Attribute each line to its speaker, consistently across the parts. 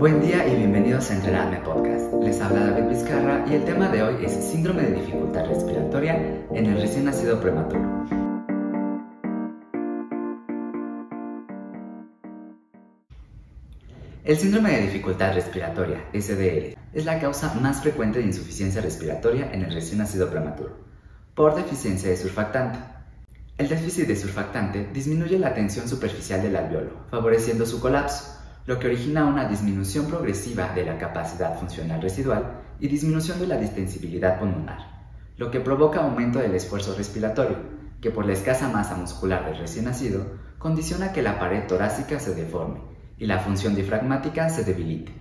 Speaker 1: Buen día y bienvenidos a Entrenarme Podcast. Les habla David Vizcarra y el tema de hoy es síndrome de dificultad respiratoria en el recién nacido prematuro. El síndrome de dificultad respiratoria, SDR, es la causa más frecuente de insuficiencia respiratoria en el recién nacido prematuro, por deficiencia de surfactante. El déficit de surfactante disminuye la tensión superficial del alveolo, favoreciendo su colapso, lo que origina una disminución progresiva de la capacidad funcional residual y disminución de la distensibilidad pulmonar, lo que provoca aumento del esfuerzo respiratorio, que por la escasa masa muscular del recién nacido condiciona que la pared torácica se deforme y la función diafragmática se debilite.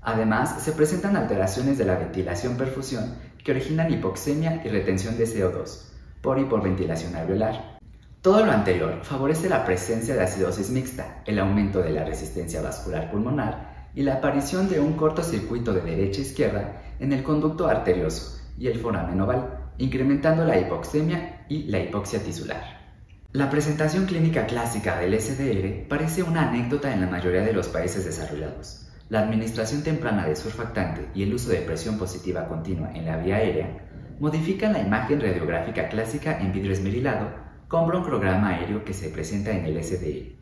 Speaker 1: Además, se presentan alteraciones de la ventilación-perfusión que originan hipoxemia y retención de CO2 por hiperventilación alveolar, todo lo anterior favorece la presencia de acidosis mixta, el aumento de la resistencia vascular pulmonar y la aparición de un cortocircuito de derecha a izquierda en el conducto arterioso y el foramen oval, incrementando la hipoxemia y la hipoxia tisular. La presentación clínica clásica del SDR parece una anécdota en la mayoría de los países desarrollados. La administración temprana de surfactante y el uso de presión positiva continua en la vía aérea modifican la imagen radiográfica clásica en vidrio esmerilado con broncograma aéreo que se presenta en el SDI.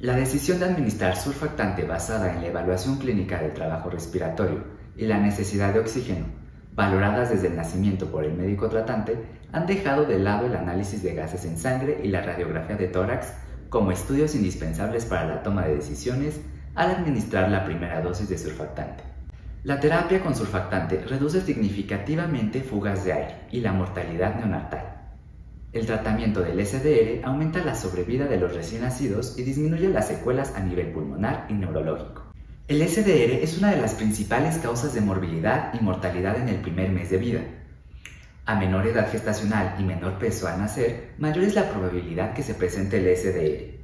Speaker 1: La decisión de administrar surfactante basada en la evaluación clínica del trabajo respiratorio y la necesidad de oxígeno, valoradas desde el nacimiento por el médico tratante, han dejado de lado el análisis de gases en sangre y la radiografía de tórax como estudios indispensables para la toma de decisiones al administrar la primera dosis de surfactante. La terapia con surfactante reduce significativamente fugas de aire y la mortalidad neonatal. El tratamiento del SDR aumenta la sobrevida de los recién nacidos y disminuye las secuelas a nivel pulmonar y neurológico. El SDR es una de las principales causas de morbilidad y mortalidad en el primer mes de vida. A menor edad gestacional y menor peso al nacer, mayor es la probabilidad que se presente el SDR.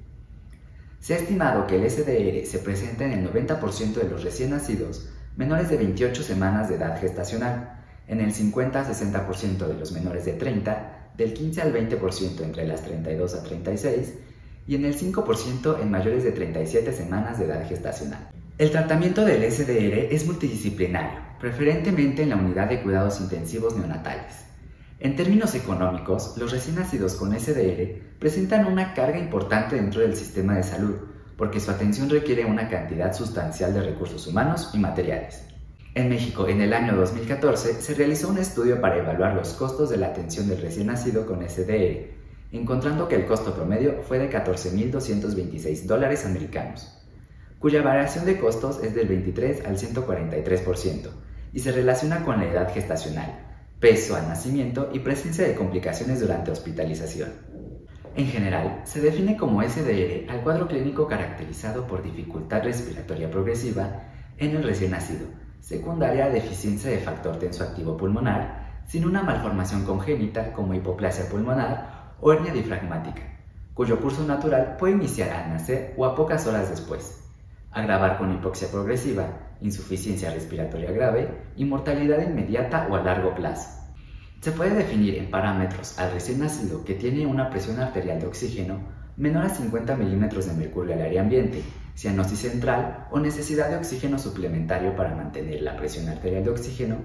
Speaker 1: Se ha estimado que el SDR se presenta en el 90% de los recién nacidos menores de 28 semanas de edad gestacional, en el 50-60% de los menores de 30 del 15 al 20% entre las 32 a 36 y en el 5% en mayores de 37 semanas de edad gestacional. El tratamiento del SDR es multidisciplinario, preferentemente en la unidad de cuidados intensivos neonatales. En términos económicos, los recién nacidos con SDR presentan una carga importante dentro del sistema de salud, porque su atención requiere una cantidad sustancial de recursos humanos y materiales. En México, en el año 2014, se realizó un estudio para evaluar los costos de la atención del recién nacido con SDR, encontrando que el costo promedio fue de 14.226 dólares americanos, cuya variación de costos es del 23 al 143% y se relaciona con la edad gestacional, peso al nacimiento y presencia de complicaciones durante hospitalización. En general, se define como SDR al cuadro clínico caracterizado por dificultad respiratoria progresiva en el recién nacido, secundaria a deficiencia de factor tensoactivo pulmonar, sin una malformación congénita como hipoplasia pulmonar o hernia difragmática, cuyo curso natural puede iniciar al nacer o a pocas horas después, agravar con hipoxia progresiva, insuficiencia respiratoria grave y mortalidad inmediata o a largo plazo. Se puede definir en parámetros al recién nacido que tiene una presión arterial de oxígeno menor a 50 milímetros de mercurio al aire ambiente, cianosis central o necesidad de oxígeno suplementario para mantener la presión arterial de oxígeno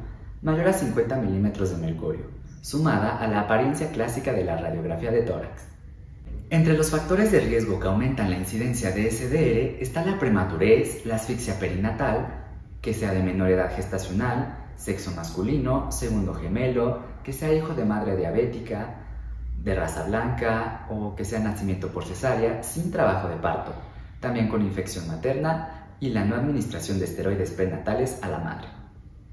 Speaker 1: mayor a 50 milímetros de mercurio, sumada a la apariencia clásica de la radiografía de tórax. Entre los factores de riesgo que aumentan la incidencia de SDR está la prematurez, la asfixia perinatal, que sea de menor edad gestacional, sexo masculino, segundo gemelo, que sea hijo de madre diabética, de raza blanca o que sea nacimiento por cesárea sin trabajo de parto, también con infección materna y la no administración de esteroides prenatales a la madre.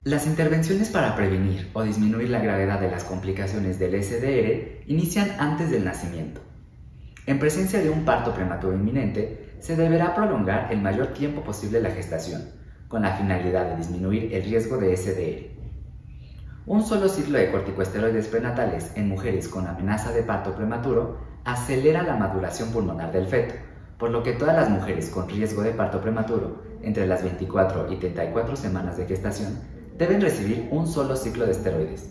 Speaker 1: Las intervenciones para prevenir o disminuir la gravedad de las complicaciones del SDR inician antes del nacimiento. En presencia de un parto prematuro inminente, se deberá prolongar el mayor tiempo posible la gestación, con la finalidad de disminuir el riesgo de SDR. Un solo ciclo de corticosteroides prenatales en mujeres con amenaza de parto prematuro acelera la maduración pulmonar del feto, por lo que todas las mujeres con riesgo de parto prematuro entre las 24 y 34 semanas de gestación deben recibir un solo ciclo de esteroides.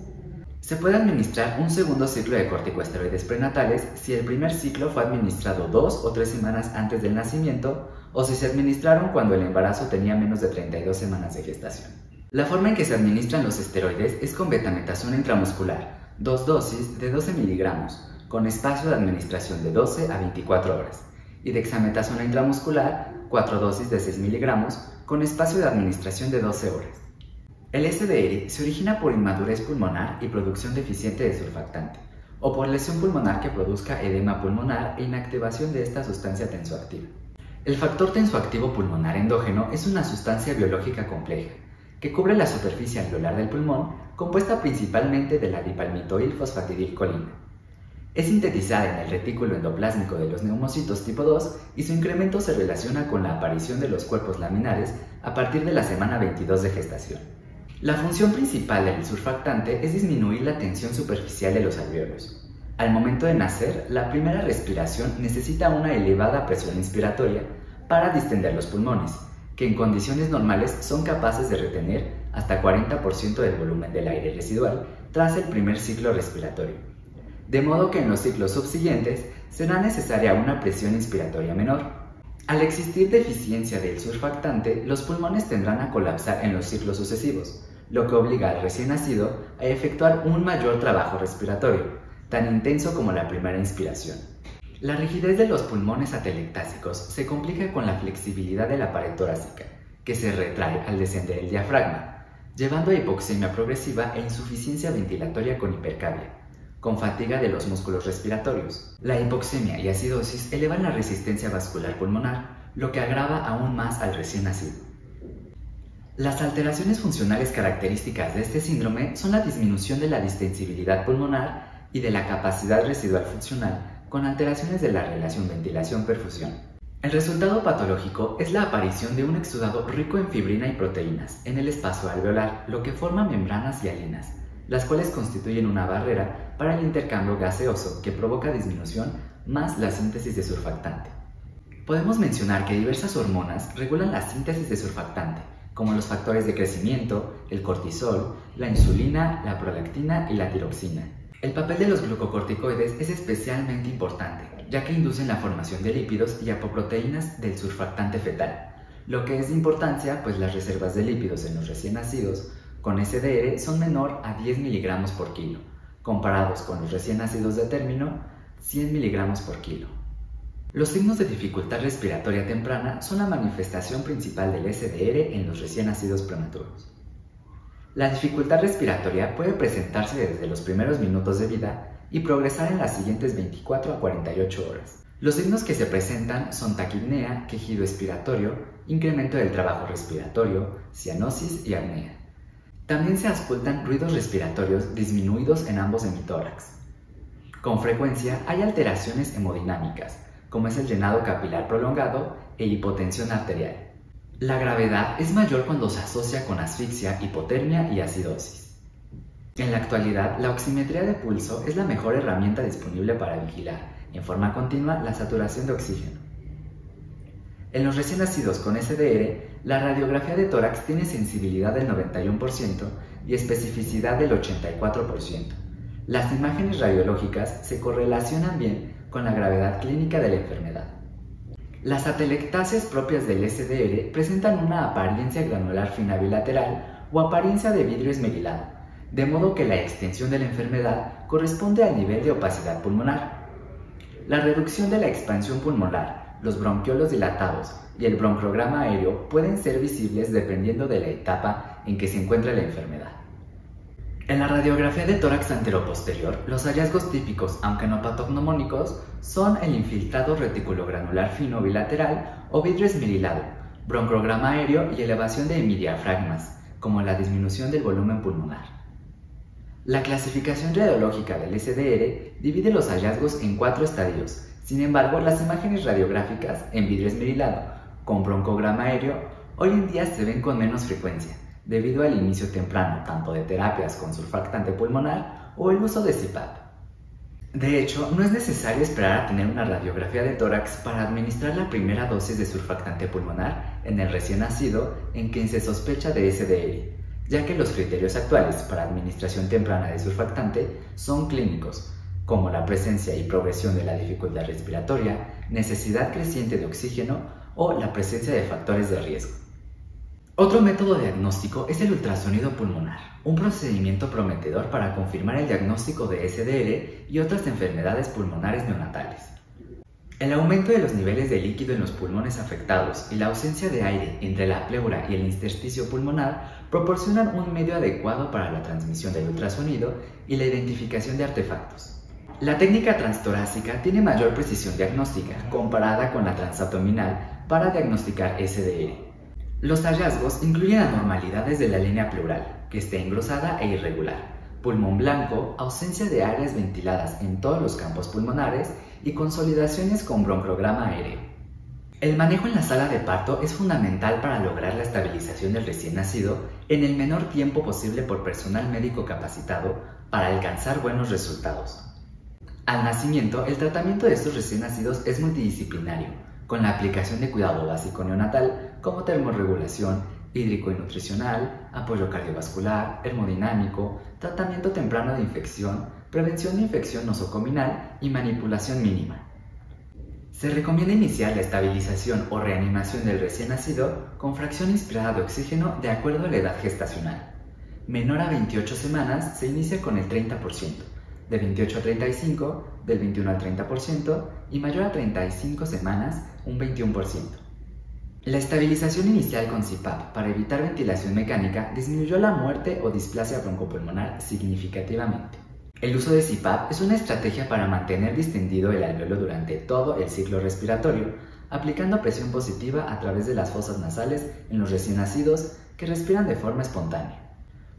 Speaker 1: Se puede administrar un segundo ciclo de corticosteroides prenatales si el primer ciclo fue administrado dos o tres semanas antes del nacimiento o si se administraron cuando el embarazo tenía menos de 32 semanas de gestación. La forma en que se administran los esteroides es con betametasona intramuscular, dos dosis de 12 miligramos, con espacio de administración de 12 a 24 horas, y dexametasona intramuscular, 4 dosis de 6 miligramos, con espacio de administración de 12 horas. El SDR se origina por inmadurez pulmonar y producción deficiente de surfactante, o por lesión pulmonar que produzca edema pulmonar e inactivación de esta sustancia tensoactiva. El factor tensoactivo pulmonar endógeno es una sustancia biológica compleja que cubre la superficie alveolar del pulmón, compuesta principalmente de la dipalmitoil fosfatidilcolina. Es sintetizada en el retículo endoplásmico de los neumocitos tipo 2 y su incremento se relaciona con la aparición de los cuerpos laminares a partir de la semana 22 de gestación. La función principal del surfactante es disminuir la tensión superficial de los alveolos. Al momento de nacer, la primera respiración necesita una elevada presión inspiratoria para distender los pulmones que en condiciones normales son capaces de retener hasta 40% del volumen del aire residual tras el primer ciclo respiratorio. De modo que en los ciclos subsiguientes será necesaria una presión inspiratoria menor. Al existir deficiencia del surfactante, los pulmones tendrán a colapsar en los ciclos sucesivos, lo que obliga al recién nacido a efectuar un mayor trabajo respiratorio, tan intenso como la primera inspiración. La rigidez de los pulmones atelectásicos se complica con la flexibilidad de la pared torácica, que se retrae al descender el diafragma, llevando a hipoxemia progresiva e insuficiencia ventilatoria con hipercavia, con fatiga de los músculos respiratorios. La hipoxemia y acidosis elevan la resistencia vascular pulmonar, lo que agrava aún más al recién nacido. Las alteraciones funcionales características de este síndrome son la disminución de la distensibilidad pulmonar y de la capacidad residual funcional con alteraciones de la relación ventilación-perfusión. El resultado patológico es la aparición de un exudado rico en fibrina y proteínas en el espacio alveolar, lo que forma membranas hialinas, las cuales constituyen una barrera para el intercambio gaseoso que provoca disminución más la síntesis de surfactante. Podemos mencionar que diversas hormonas regulan la síntesis de surfactante, como los factores de crecimiento, el cortisol, la insulina, la prolactina y la tiroxina. El papel de los glucocorticoides es especialmente importante, ya que inducen la formación de lípidos y apoproteínas del surfactante fetal, lo que es de importancia pues las reservas de lípidos en los recién nacidos con SDR son menor a 10 miligramos por kilo, comparados con los recién nacidos de término 100 miligramos por kilo. Los signos de dificultad respiratoria temprana son la manifestación principal del SDR en los recién nacidos prematuros. La dificultad respiratoria puede presentarse desde los primeros minutos de vida y progresar en las siguientes 24 a 48 horas. Los signos que se presentan son taquipnea, quejido expiratorio, incremento del trabajo respiratorio, cianosis y apnea. También se auscultan ruidos respiratorios disminuidos en ambos hemitórax. Con frecuencia hay alteraciones hemodinámicas, como es el llenado capilar prolongado e hipotensión arterial. La gravedad es mayor cuando se asocia con asfixia, hipotermia y acidosis. En la actualidad, la oximetría de pulso es la mejor herramienta disponible para vigilar, en forma continua, la saturación de oxígeno. En los recién nacidos con SDR, la radiografía de tórax tiene sensibilidad del 91% y especificidad del 84%. Las imágenes radiológicas se correlacionan bien con la gravedad clínica de la enfermedad. Las atelectasias propias del SDR presentan una apariencia granular fina bilateral o apariencia de vidrio esmerilado, de modo que la extensión de la enfermedad corresponde al nivel de opacidad pulmonar. La reducción de la expansión pulmonar, los bronquiolos dilatados y el broncograma aéreo pueden ser visibles dependiendo de la etapa en que se encuentra la enfermedad. En la radiografía de tórax anteroposterior, los hallazgos típicos, aunque no patognomónicos, son el infiltrado reticulogranular fino bilateral o vidrio esmerilado, broncograma aéreo y elevación de hemidiafragmas, como la disminución del volumen pulmonar. La clasificación radiológica del SDR divide los hallazgos en cuatro estadios, sin embargo, las imágenes radiográficas en vidrio esmerilado con broncograma aéreo hoy en día se ven con menos frecuencia debido al inicio temprano tanto de terapias con surfactante pulmonar o el uso de CPAP. De hecho, no es necesario esperar a tener una radiografía de tórax para administrar la primera dosis de surfactante pulmonar en el recién nacido en quien se sospecha de SDL, ya que los criterios actuales para administración temprana de surfactante son clínicos, como la presencia y progresión de la dificultad respiratoria, necesidad creciente de oxígeno o la presencia de factores de riesgo. Otro método diagnóstico es el ultrasonido pulmonar, un procedimiento prometedor para confirmar el diagnóstico de SDR y otras enfermedades pulmonares neonatales. El aumento de los niveles de líquido en los pulmones afectados y la ausencia de aire entre la pleura y el intersticio pulmonar proporcionan un medio adecuado para la transmisión del ultrasonido y la identificación de artefactos. La técnica transtorácica tiene mayor precisión diagnóstica comparada con la transabdominal para diagnosticar SDR. Los hallazgos incluyen anormalidades de la línea pleural, que esté engrosada e irregular, pulmón blanco, ausencia de áreas ventiladas en todos los campos pulmonares y consolidaciones con broncograma aéreo. El manejo en la sala de parto es fundamental para lograr la estabilización del recién nacido en el menor tiempo posible por personal médico capacitado para alcanzar buenos resultados. Al nacimiento, el tratamiento de estos recién nacidos es multidisciplinario, con la aplicación de cuidado básico neonatal como termorregulación, hídrico y nutricional, apoyo cardiovascular, hemodinámico, tratamiento temprano de infección, prevención de infección nosocominal y manipulación mínima. Se recomienda iniciar la estabilización o reanimación del recién nacido con fracción inspirada de oxígeno de acuerdo a la edad gestacional. Menor a 28 semanas se inicia con el 30%, de 28 a 35 del 21 al 30% y mayor a 35 semanas un 21%. La estabilización inicial con CPAP para evitar ventilación mecánica disminuyó la muerte o displasia broncopulmonar significativamente. El uso de CPAP es una estrategia para mantener distendido el alveolo durante todo el ciclo respiratorio, aplicando presión positiva a través de las fosas nasales en los recién nacidos que respiran de forma espontánea.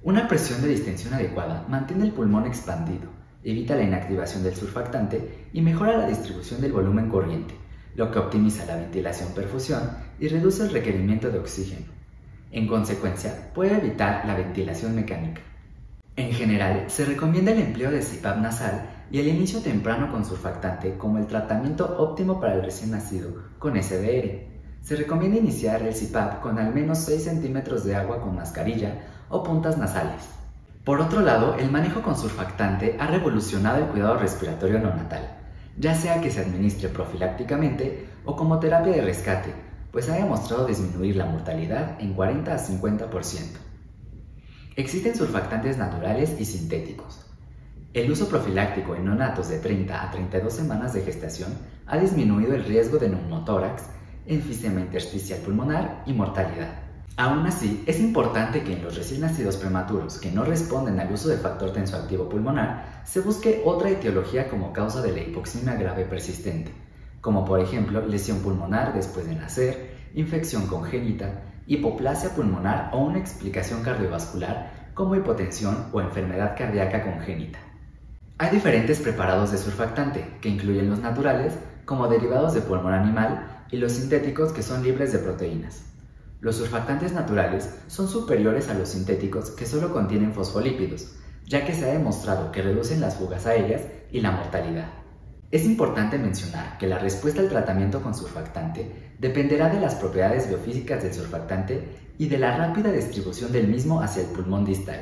Speaker 1: Una presión de distensión adecuada mantiene el pulmón expandido, evita la inactivación del surfactante y mejora la distribución del volumen corriente, lo que optimiza la ventilación-perfusión y reduce el requerimiento de oxígeno. En consecuencia, puede evitar la ventilación mecánica. En general, se recomienda el empleo de CPAP nasal y el inicio temprano con surfactante como el tratamiento óptimo para el recién nacido con SDR. Se recomienda iniciar el CPAP con al menos 6 centímetros de agua con mascarilla o puntas nasales. Por otro lado, el manejo con surfactante ha revolucionado el cuidado respiratorio neonatal, ya sea que se administre profilácticamente o como terapia de rescate, pues ha demostrado disminuir la mortalidad en 40 a 50%. Existen surfactantes naturales y sintéticos. El uso profiláctico en neonatos de 30 a 32 semanas de gestación ha disminuido el riesgo de neumotórax, enfisema intersticial pulmonar y mortalidad. Aún así, es importante que en los recién nacidos prematuros que no responden al uso de factor tensoactivo pulmonar, se busque otra etiología como causa de la hipoxemia grave persistente, como por ejemplo lesión pulmonar después de nacer, infección congénita, hipoplasia pulmonar o una explicación cardiovascular como hipotensión o enfermedad cardíaca congénita. Hay diferentes preparados de surfactante, que incluyen los naturales, como derivados de pulmón animal, y los sintéticos que son libres de proteínas. Los surfactantes naturales son superiores a los sintéticos que solo contienen fosfolípidos, ya que se ha demostrado que reducen las fugas aéreas y la mortalidad. Es importante mencionar que la respuesta al tratamiento con surfactante dependerá de las propiedades biofísicas del surfactante y de la rápida distribución del mismo hacia el pulmón distal.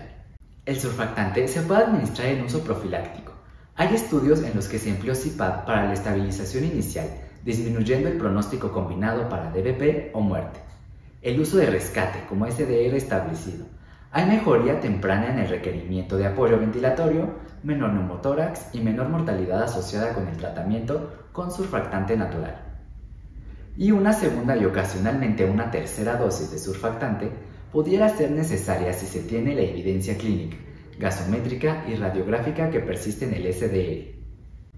Speaker 1: El surfactante se puede administrar en uso profiláctico. Hay estudios en los que se empleó CPAP para la estabilización inicial, disminuyendo el pronóstico combinado para DBP o muerte el uso de rescate como SDR establecido. Hay mejoría temprana en el requerimiento de apoyo ventilatorio, menor neumotórax y menor mortalidad asociada con el tratamiento con surfactante natural. Y una segunda y ocasionalmente una tercera dosis de surfactante pudiera ser necesaria si se tiene la evidencia clínica, gasométrica y radiográfica que persiste en el SDR.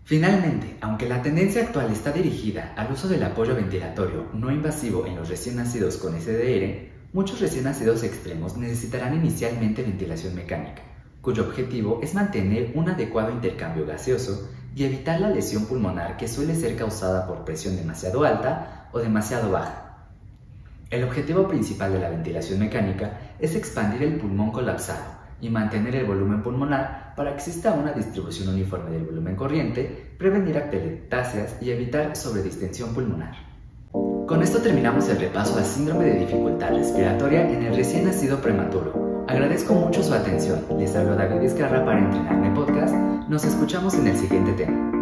Speaker 1: Finalmente, aunque la tendencia actual está dirigida al uso del apoyo ventilatorio no invasivo en los recién nacidos con SDR, muchos recién nacidos extremos necesitarán inicialmente ventilación mecánica, cuyo objetivo es mantener un adecuado intercambio gaseoso y evitar la lesión pulmonar que suele ser causada por presión demasiado alta o demasiado baja. El objetivo principal de la ventilación mecánica es expandir el pulmón colapsado y mantener el volumen pulmonar para que exista una distribución uniforme del volumen corriente, prevenir atelectasias y evitar sobredistensión pulmonar. Con esto terminamos el repaso al síndrome de dificultad respiratoria en el recién nacido prematuro. Agradezco mucho su atención. Les hablo David Vizcarra para Entrenarme Podcast. Nos escuchamos en el siguiente tema.